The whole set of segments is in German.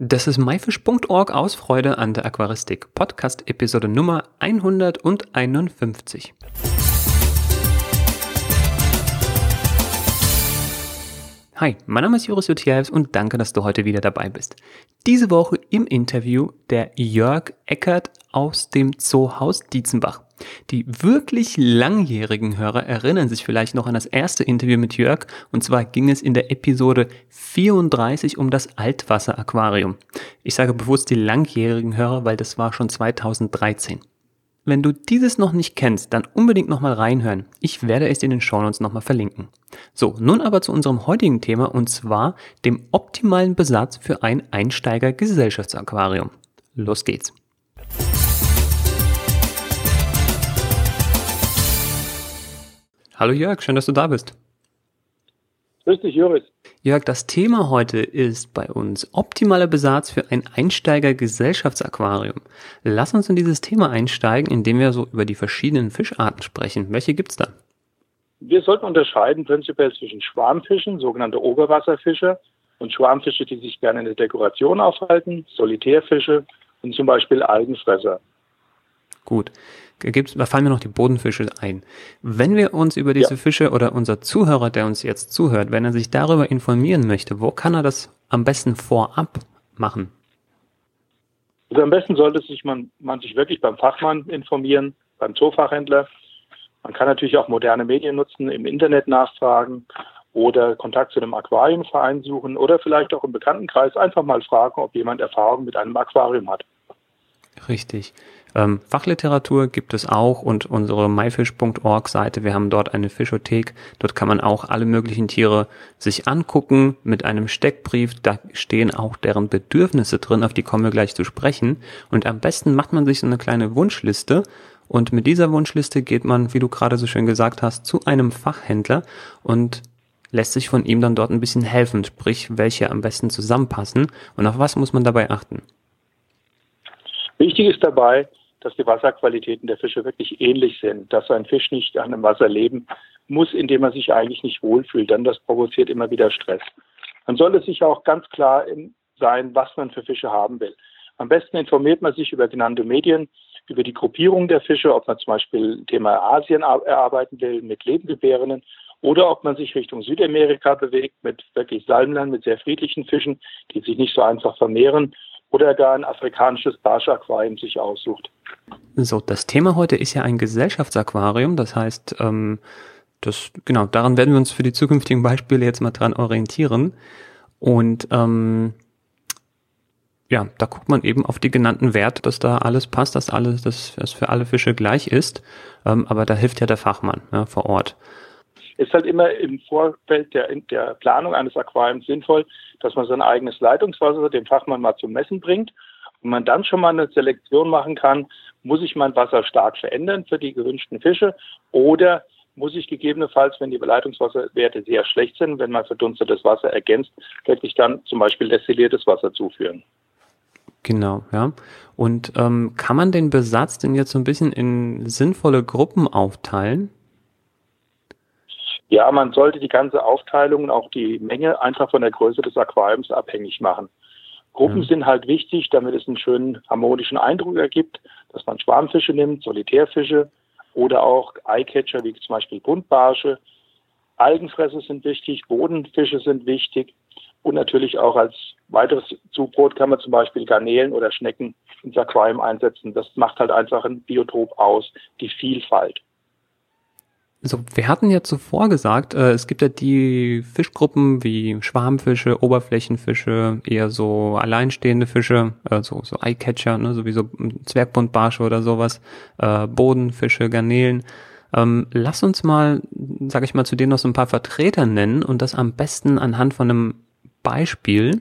Das ist myfish.org aus Freude an der Aquaristik. Podcast Episode Nummer 151. Hi, mein Name ist Joris Jutjevs und danke, dass du heute wieder dabei bist. Diese Woche im Interview der Jörg Eckert aus dem Zoohaus Dietzenbach. Die wirklich langjährigen Hörer erinnern sich vielleicht noch an das erste Interview mit Jörg und zwar ging es in der Episode 34 um das Altwasseraquarium. Ich sage bewusst die langjährigen Hörer, weil das war schon 2013. Wenn du dieses noch nicht kennst, dann unbedingt nochmal reinhören. Ich werde es in den Shownotes nochmal verlinken. So, nun aber zu unserem heutigen Thema und zwar dem optimalen Besatz für ein Einsteiger-Gesellschaftsaquarium. Los geht's. Hallo Jörg, schön, dass du da bist. Grüß dich, Joris. Jörg, das Thema heute ist bei uns optimaler Besatz für ein Einsteiger-Gesellschaftsaquarium. Lass uns in dieses Thema einsteigen, indem wir so über die verschiedenen Fischarten sprechen. Welche gibt's da? Wir sollten unterscheiden prinzipiell zwischen Schwarmfischen, sogenannte Oberwasserfische, und Schwarmfische, die sich gerne in der Dekoration aufhalten, Solitärfische und zum Beispiel Algenfresser. Gut gibt's, da fallen mir noch die Bodenfische ein. Wenn wir uns über diese ja. Fische oder unser Zuhörer, der uns jetzt zuhört, wenn er sich darüber informieren möchte, wo kann er das am besten vorab machen? Also am besten sollte sich man, man sich wirklich beim Fachmann informieren, beim Zoofachhändler. Man kann natürlich auch moderne Medien nutzen, im Internet nachfragen oder Kontakt zu einem Aquariumverein suchen oder vielleicht auch im Bekanntenkreis einfach mal fragen, ob jemand Erfahrung mit einem Aquarium hat. Richtig. Ähm, Fachliteratur gibt es auch und unsere myfish.org Seite, wir haben dort eine Fischothek. Dort kann man auch alle möglichen Tiere sich angucken mit einem Steckbrief. Da stehen auch deren Bedürfnisse drin, auf die kommen wir gleich zu sprechen. Und am besten macht man sich so eine kleine Wunschliste und mit dieser Wunschliste geht man, wie du gerade so schön gesagt hast, zu einem Fachhändler und lässt sich von ihm dann dort ein bisschen helfen, sprich, welche am besten zusammenpassen und auf was muss man dabei achten. Wichtig ist dabei, dass die Wasserqualitäten der Fische wirklich ähnlich sind, dass ein Fisch nicht an einem Wasser leben muss, in dem er sich eigentlich nicht wohlfühlt. Dann das provoziert immer wieder Stress. Man sollte sich auch ganz klar sein, was man für Fische haben will. Am besten informiert man sich über genannte Medien, über die Gruppierung der Fische, ob man zum Beispiel Thema Asien erarbeiten will mit Lebendgebärenden oder ob man sich Richtung Südamerika bewegt mit wirklich Salmlern, mit sehr friedlichen Fischen, die sich nicht so einfach vermehren oder gar ein afrikanisches Barsch-Aquarium sich aussucht. So, das Thema heute ist ja ein Gesellschaftsaquarium, das heißt, ähm, das, genau, daran werden wir uns für die zukünftigen Beispiele jetzt mal dran orientieren. Und ähm, ja, da guckt man eben auf die genannten Werte, dass da alles passt, dass alles, dass es für alle Fische gleich ist. Ähm, aber da hilft ja der Fachmann ja, vor Ort ist halt immer im Vorfeld der, der Planung eines Aquariums sinnvoll, dass man sein eigenes Leitungswasser dem Fachmann mal zum Messen bringt und man dann schon mal eine Selektion machen kann, muss ich mein Wasser stark verändern für die gewünschten Fische oder muss ich gegebenenfalls, wenn die Leitungswasserwerte sehr schlecht sind, wenn man verdunstetes Wasser ergänzt, wirklich dann zum Beispiel destilliertes Wasser zuführen. Genau, ja. Und ähm, kann man den Besatz denn jetzt so ein bisschen in sinnvolle Gruppen aufteilen? Ja, man sollte die ganze Aufteilung und auch die Menge einfach von der Größe des Aquariums abhängig machen. Gruppen mhm. sind halt wichtig, damit es einen schönen harmonischen Eindruck ergibt, dass man Schwarmfische nimmt, Solitärfische oder auch Eyecatcher wie zum Beispiel Buntbarsche. Algenfresser sind wichtig, Bodenfische sind wichtig und natürlich auch als weiteres Zubrot kann man zum Beispiel Garnelen oder Schnecken ins Aquarium einsetzen. Das macht halt einfach ein Biotop aus, die Vielfalt. So, wir hatten ja zuvor gesagt, äh, es gibt ja die Fischgruppen wie Schwarmfische, Oberflächenfische, eher so alleinstehende Fische, äh, so, so Eyecatcher, ne, sowieso Zwergbuntbarsche oder sowas, äh, Bodenfische, Garnelen. Ähm, lass uns mal, sag ich mal, zu denen noch so ein paar Vertreter nennen und das am besten anhand von einem Beispiel.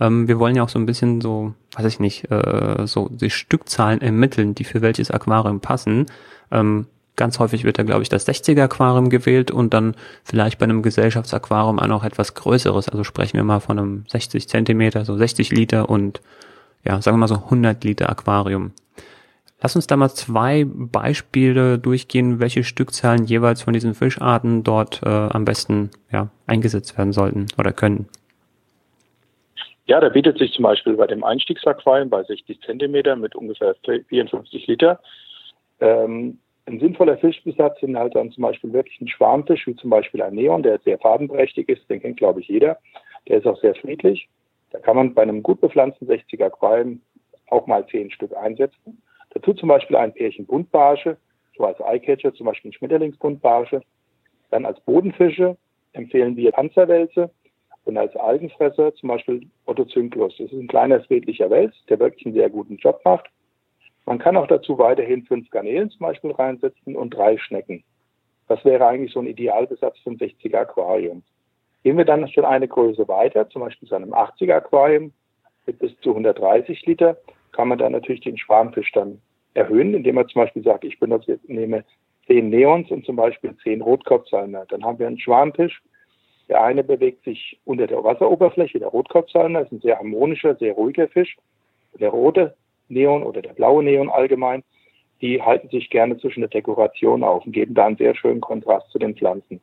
Ähm, wir wollen ja auch so ein bisschen so, weiß ich nicht, äh, so die Stückzahlen ermitteln, die für welches Aquarium passen. Ähm, Ganz häufig wird da, glaube ich, das 60er Aquarium gewählt und dann vielleicht bei einem Gesellschaftsaquarium auch noch etwas Größeres. Also sprechen wir mal von einem 60 Zentimeter, so 60 Liter und ja, sagen wir mal so 100 Liter Aquarium. Lass uns da mal zwei Beispiele durchgehen, welche Stückzahlen jeweils von diesen Fischarten dort äh, am besten ja, eingesetzt werden sollten oder können. Ja, da bietet sich zum Beispiel bei dem Einstiegsaquarium bei 60 Zentimeter mit ungefähr 54 Liter ähm, ein sinnvoller Fischbesatz sind halt dann zum Beispiel wirklich ein Schwarmfisch, wie zum Beispiel ein Neon, der sehr farbenprächtig ist, den kennt glaube ich jeder. Der ist auch sehr friedlich. Da kann man bei einem gut bepflanzten 60er Aquarium auch mal zehn Stück einsetzen. Dazu zum Beispiel ein Pärchen Buntbarsche, so als Eyecatcher, zum Beispiel ein Schmetterlingsbuntbarsche. Dann als Bodenfische empfehlen wir Panzerwälze und als Algenfresser zum Beispiel Ottocynklus. Das ist ein kleiner friedlicher Wels, der wirklich einen sehr guten Job macht. Man kann auch dazu weiterhin fünf Garnelen zum Beispiel reinsetzen und drei Schnecken. Das wäre eigentlich so ein Idealbesatz für ein 60er Aquarium. Gehen wir dann schon eine Größe weiter, zum Beispiel zu einem 80er Aquarium mit bis zu 130 Liter, kann man dann natürlich den Schwarmfisch dann erhöhen, indem man zum Beispiel sagt, ich benutze, nehme zehn Neons und zum Beispiel zehn Rotkopfsalmer. Dann haben wir einen Schwarmfisch. Der eine bewegt sich unter der Wasseroberfläche, der Rotkopfsalmer ist ein sehr harmonischer, sehr ruhiger Fisch. Der rote Neon oder der blaue Neon allgemein, die halten sich gerne zwischen der Dekoration auf und geben da einen sehr schönen Kontrast zu den Pflanzen.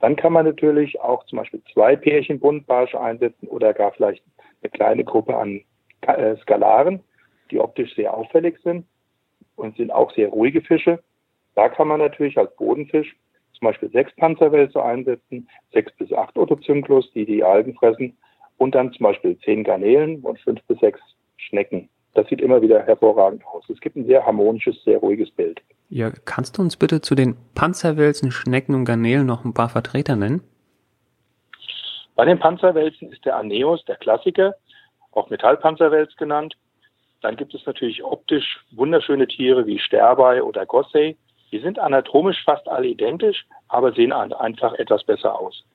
Dann kann man natürlich auch zum Beispiel zwei Pärchen Buntbarsche einsetzen oder gar vielleicht eine kleine Gruppe an äh, Skalaren, die optisch sehr auffällig sind und sind auch sehr ruhige Fische. Da kann man natürlich als Bodenfisch zum Beispiel sechs Panzerwälze einsetzen, sechs bis acht Otozynklus, die die Algen fressen, und dann zum Beispiel zehn Garnelen und fünf bis sechs Schnecken. Das sieht immer wieder hervorragend aus. Es gibt ein sehr harmonisches, sehr ruhiges Bild. Ja, kannst du uns bitte zu den Panzerwälzen, Schnecken und Garnelen noch ein paar Vertreter nennen? Bei den Panzerwälzen ist der Aneus der Klassiker, auch Metallpanzerwels genannt. Dann gibt es natürlich optisch wunderschöne Tiere wie Sterbei oder Gossei. Die sind anatomisch fast alle identisch, aber sehen einfach etwas besser aus.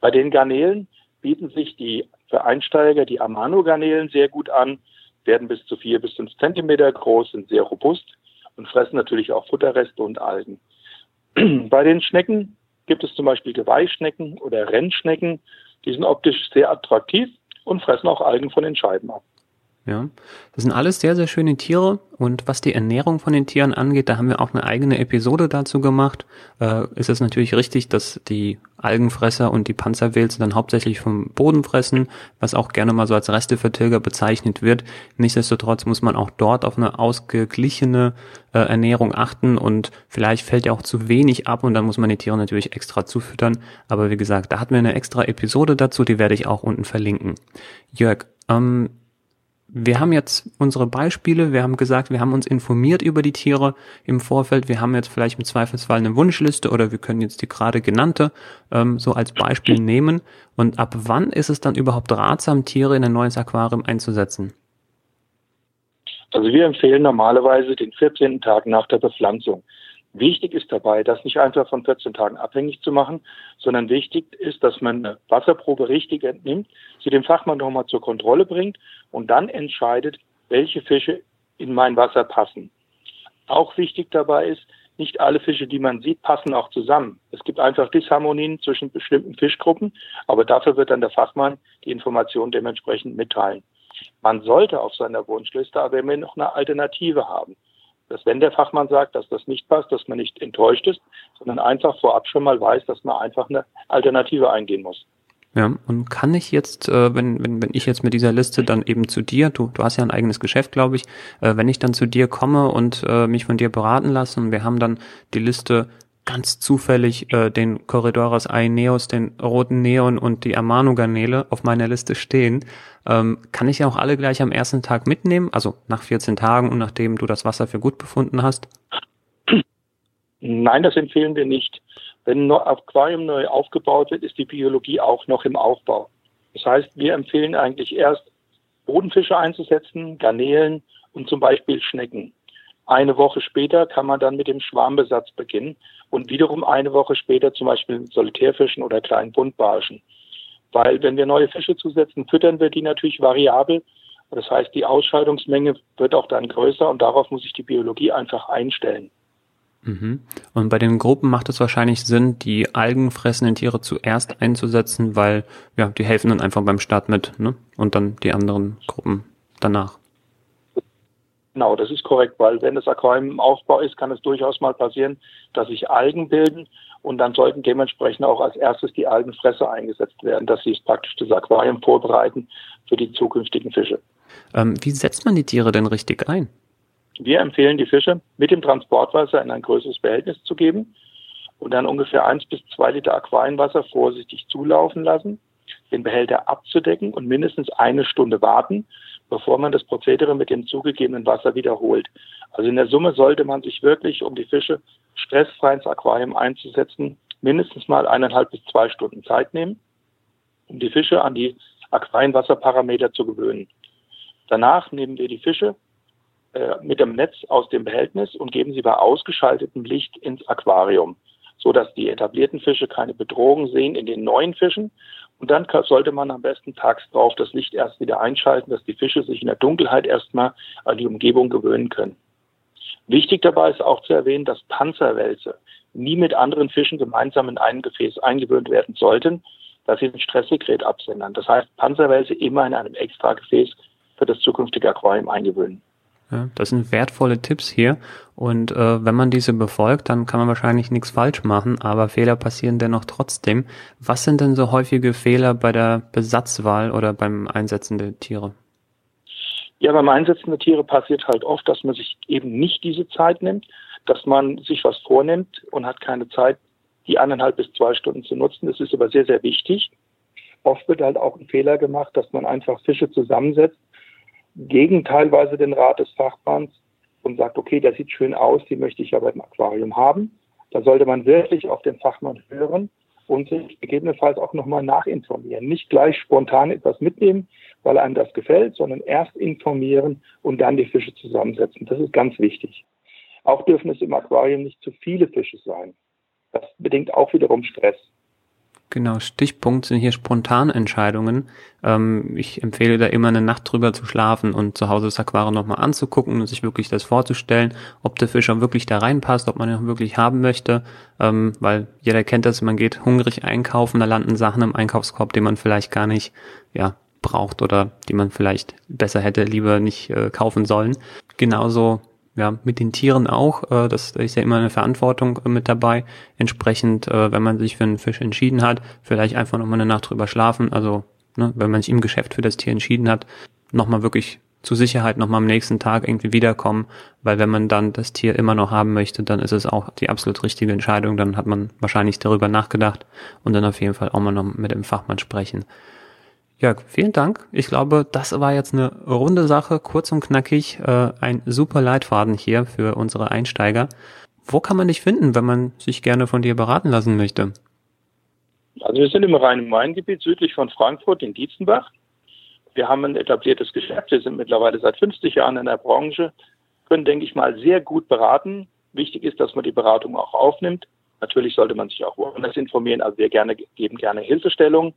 Bei den Garnelen bieten sich die für Einsteiger die Amano-Garnelen sehr gut an werden bis zu vier bis fünf Zentimeter groß, sind sehr robust und fressen natürlich auch Futterreste und Algen. Bei den Schnecken gibt es zum Beispiel Geweihschnecken oder Rennschnecken. Die sind optisch sehr attraktiv und fressen auch Algen von den Scheiben ab. Ja, das sind alles sehr, sehr schöne Tiere. Und was die Ernährung von den Tieren angeht, da haben wir auch eine eigene Episode dazu gemacht. Äh, ist es natürlich richtig, dass die Algenfresser und die Panzerwälze dann hauptsächlich vom Boden fressen, was auch gerne mal so als Restevertilger bezeichnet wird. Nichtsdestotrotz muss man auch dort auf eine ausgeglichene äh, Ernährung achten und vielleicht fällt ja auch zu wenig ab und dann muss man die Tiere natürlich extra zufüttern. Aber wie gesagt, da hatten wir eine extra Episode dazu, die werde ich auch unten verlinken. Jörg, ähm, wir haben jetzt unsere Beispiele, wir haben gesagt, wir haben uns informiert über die Tiere im Vorfeld, wir haben jetzt vielleicht im Zweifelsfall eine Wunschliste oder wir können jetzt die gerade genannte ähm, so als Beispiel nehmen. Und ab wann ist es dann überhaupt ratsam, Tiere in ein neues Aquarium einzusetzen? Also wir empfehlen normalerweise den 14. Tag nach der Bepflanzung. Wichtig ist dabei, das nicht einfach von 14 Tagen abhängig zu machen, sondern wichtig ist, dass man eine Wasserprobe richtig entnimmt, sie dem Fachmann nochmal zur Kontrolle bringt und dann entscheidet, welche Fische in mein Wasser passen. Auch wichtig dabei ist, nicht alle Fische, die man sieht, passen auch zusammen. Es gibt einfach Disharmonien zwischen bestimmten Fischgruppen, aber dafür wird dann der Fachmann die Information dementsprechend mitteilen. Man sollte auf seiner Wunschliste aber immer noch eine Alternative haben dass wenn der Fachmann sagt, dass das nicht passt, dass man nicht enttäuscht ist, sondern einfach vorab schon mal weiß, dass man einfach eine Alternative eingehen muss. Ja, und kann ich jetzt, äh, wenn, wenn, wenn ich jetzt mit dieser Liste dann eben zu dir, du, du hast ja ein eigenes Geschäft, glaube ich, äh, wenn ich dann zu dir komme und äh, mich von dir beraten lasse und wir haben dann die Liste ganz zufällig äh, den Corridores Aeneos, den roten Neon und die Amano-Garnele auf meiner Liste stehen, ähm, kann ich ja auch alle gleich am ersten Tag mitnehmen, also nach 14 Tagen und nachdem du das Wasser für gut befunden hast? Nein, das empfehlen wir nicht. Wenn ein Aquarium neu aufgebaut wird, ist die Biologie auch noch im Aufbau. Das heißt, wir empfehlen eigentlich erst Bodenfische einzusetzen, Garnelen und zum Beispiel Schnecken. Eine Woche später kann man dann mit dem Schwarmbesatz beginnen und wiederum eine Woche später zum Beispiel mit Solitärfischen oder kleinen Buntbarschen. Weil wenn wir neue Fische zusetzen, füttern wir die natürlich variabel. Das heißt, die Ausscheidungsmenge wird auch dann größer und darauf muss sich die Biologie einfach einstellen. Mhm. Und bei den Gruppen macht es wahrscheinlich Sinn, die algenfressenden Tiere zuerst einzusetzen, weil ja, die helfen dann einfach beim Start mit, ne? Und dann die anderen Gruppen danach. Genau, das ist korrekt, weil wenn das Aquarium im Aufbau ist, kann es durchaus mal passieren, dass sich Algen bilden Und dann sollten dementsprechend auch als erstes die Algenfresser eingesetzt werden, dass sie praktisch das Aquarium vorbereiten für die zukünftigen Fische. Ähm, wie setzt man die Tiere denn richtig ein? Wir empfehlen die Fische mit dem Transportwasser in ein größeres Behältnis zu geben und dann ungefähr eins bis zwei Liter Aquarienwasser vorsichtig zulaufen lassen, den Behälter abzudecken und mindestens eine Stunde warten, bevor man das Prozedere mit dem zugegebenen Wasser wiederholt. Also in der Summe sollte man sich wirklich, um die Fische stressfrei ins Aquarium einzusetzen, mindestens mal eineinhalb bis zwei Stunden Zeit nehmen, um die Fische an die Aquarienwasserparameter zu gewöhnen. Danach nehmen wir die Fische äh, mit dem Netz aus dem Behältnis und geben sie bei ausgeschaltetem Licht ins Aquarium, so dass die etablierten Fische keine Bedrohung sehen in den neuen Fischen. Und dann sollte man am besten tags drauf das Licht erst wieder einschalten, dass die Fische sich in der Dunkelheit erstmal an die Umgebung gewöhnen können. Wichtig dabei ist auch zu erwähnen, dass Panzerwälze nie mit anderen Fischen gemeinsam in einem Gefäß eingewöhnt werden sollten, dass sie ein Stresssekret absendern. Das heißt, Panzerwälze immer in einem extra Gefäß für das zukünftige Aquarium eingewöhnen. Ja, das sind wertvolle Tipps hier und äh, wenn man diese befolgt, dann kann man wahrscheinlich nichts falsch machen, aber Fehler passieren dennoch trotzdem. Was sind denn so häufige Fehler bei der Besatzwahl oder beim Einsetzen der Tiere? Ja, beim Einsetzen der Tiere passiert halt oft, dass man sich eben nicht diese Zeit nimmt, dass man sich was vornimmt und hat keine Zeit, die eineinhalb bis zwei Stunden zu nutzen. Das ist aber sehr, sehr wichtig. Oft wird halt auch ein Fehler gemacht, dass man einfach Fische zusammensetzt, gegen teilweise den Rat des Fachmanns und sagt, okay, der sieht schön aus, die möchte ich aber im Aquarium haben. Da sollte man wirklich auf den Fachmann hören und sich gegebenenfalls auch nochmal nachinformieren. Nicht gleich spontan etwas mitnehmen, weil einem das gefällt, sondern erst informieren und dann die Fische zusammensetzen. Das ist ganz wichtig. Auch dürfen es im Aquarium nicht zu viele Fische sein. Das bedingt auch wiederum Stress. Genau, Stichpunkt sind hier Spontanentscheidungen. Ähm, ich empfehle da immer eine Nacht drüber zu schlafen und zu Hause das Aquarium nochmal anzugucken und sich wirklich das vorzustellen, ob der Fisch auch wirklich da reinpasst, ob man ihn auch wirklich haben möchte, ähm, weil jeder kennt das, man geht hungrig einkaufen, da landen Sachen im Einkaufskorb, die man vielleicht gar nicht, ja, braucht oder die man vielleicht besser hätte lieber nicht äh, kaufen sollen. Genauso ja, mit den Tieren auch. Äh, das ist ja immer eine Verantwortung äh, mit dabei. Entsprechend, äh, wenn man sich für einen Fisch entschieden hat, vielleicht einfach nochmal eine Nacht drüber schlafen. Also, ne, wenn man sich im Geschäft für das Tier entschieden hat, nochmal wirklich zur Sicherheit nochmal am nächsten Tag irgendwie wiederkommen, weil wenn man dann das Tier immer noch haben möchte, dann ist es auch die absolut richtige Entscheidung. Dann hat man wahrscheinlich darüber nachgedacht und dann auf jeden Fall auch mal noch mit dem Fachmann sprechen. Jörg, vielen Dank. Ich glaube, das war jetzt eine runde Sache, kurz und knackig, äh, ein super Leitfaden hier für unsere Einsteiger. Wo kann man dich finden, wenn man sich gerne von dir beraten lassen möchte? Also wir sind im Rhein-Main-Gebiet südlich von Frankfurt in Dietzenbach. Wir haben ein etabliertes Geschäft. Wir sind mittlerweile seit 50 Jahren in der Branche, können, denke ich mal, sehr gut beraten. Wichtig ist, dass man die Beratung auch aufnimmt. Natürlich sollte man sich auch woanders informieren. Also wir gerne, geben gerne Hilfestellung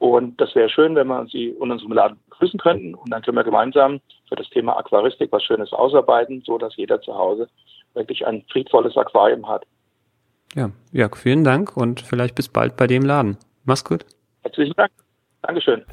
und das wäre schön, wenn wir Sie in unserem Laden begrüßen könnten. Und dann können wir gemeinsam für das Thema Aquaristik was Schönes ausarbeiten, so dass jeder zu Hause wirklich ein friedvolles Aquarium hat. Ja, Jörg, vielen Dank und vielleicht bis bald bei dem Laden. Mach's gut. Herzlichen Dank. Dankeschön.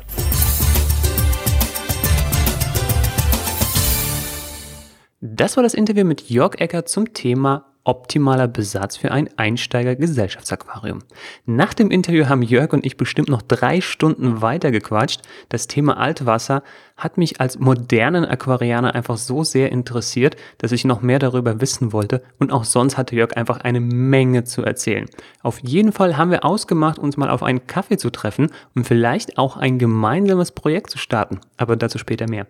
Das war das Interview mit Jörg Ecker zum Thema optimaler Besatz für ein Einsteiger-Gesellschaftsaquarium. Nach dem Interview haben Jörg und ich bestimmt noch drei Stunden weiter gequatscht. Das Thema Altwasser hat mich als modernen Aquarianer einfach so sehr interessiert, dass ich noch mehr darüber wissen wollte und auch sonst hatte Jörg einfach eine Menge zu erzählen. Auf jeden Fall haben wir ausgemacht, uns mal auf einen Kaffee zu treffen und vielleicht auch ein gemeinsames Projekt zu starten, aber dazu später mehr.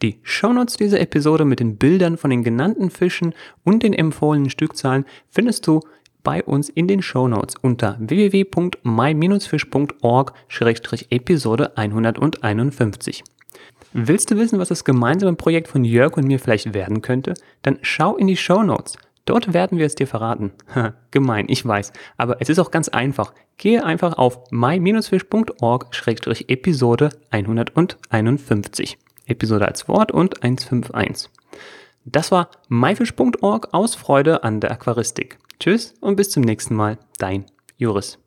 Die Shownotes dieser Episode mit den Bildern von den genannten Fischen und den empfohlenen Stückzahlen findest du bei uns in den Shownotes unter www.my-fish.org-episode 151. Willst du wissen, was das gemeinsame Projekt von Jörg und mir vielleicht werden könnte? Dann schau in die Show Notes. Dort werden wir es dir verraten. Gemein, ich weiß. Aber es ist auch ganz einfach. Gehe einfach auf my-fish.org-episode 151. Episode als Wort und 151. Das war myfish.org aus Freude an der Aquaristik. Tschüss und bis zum nächsten Mal. Dein Juris.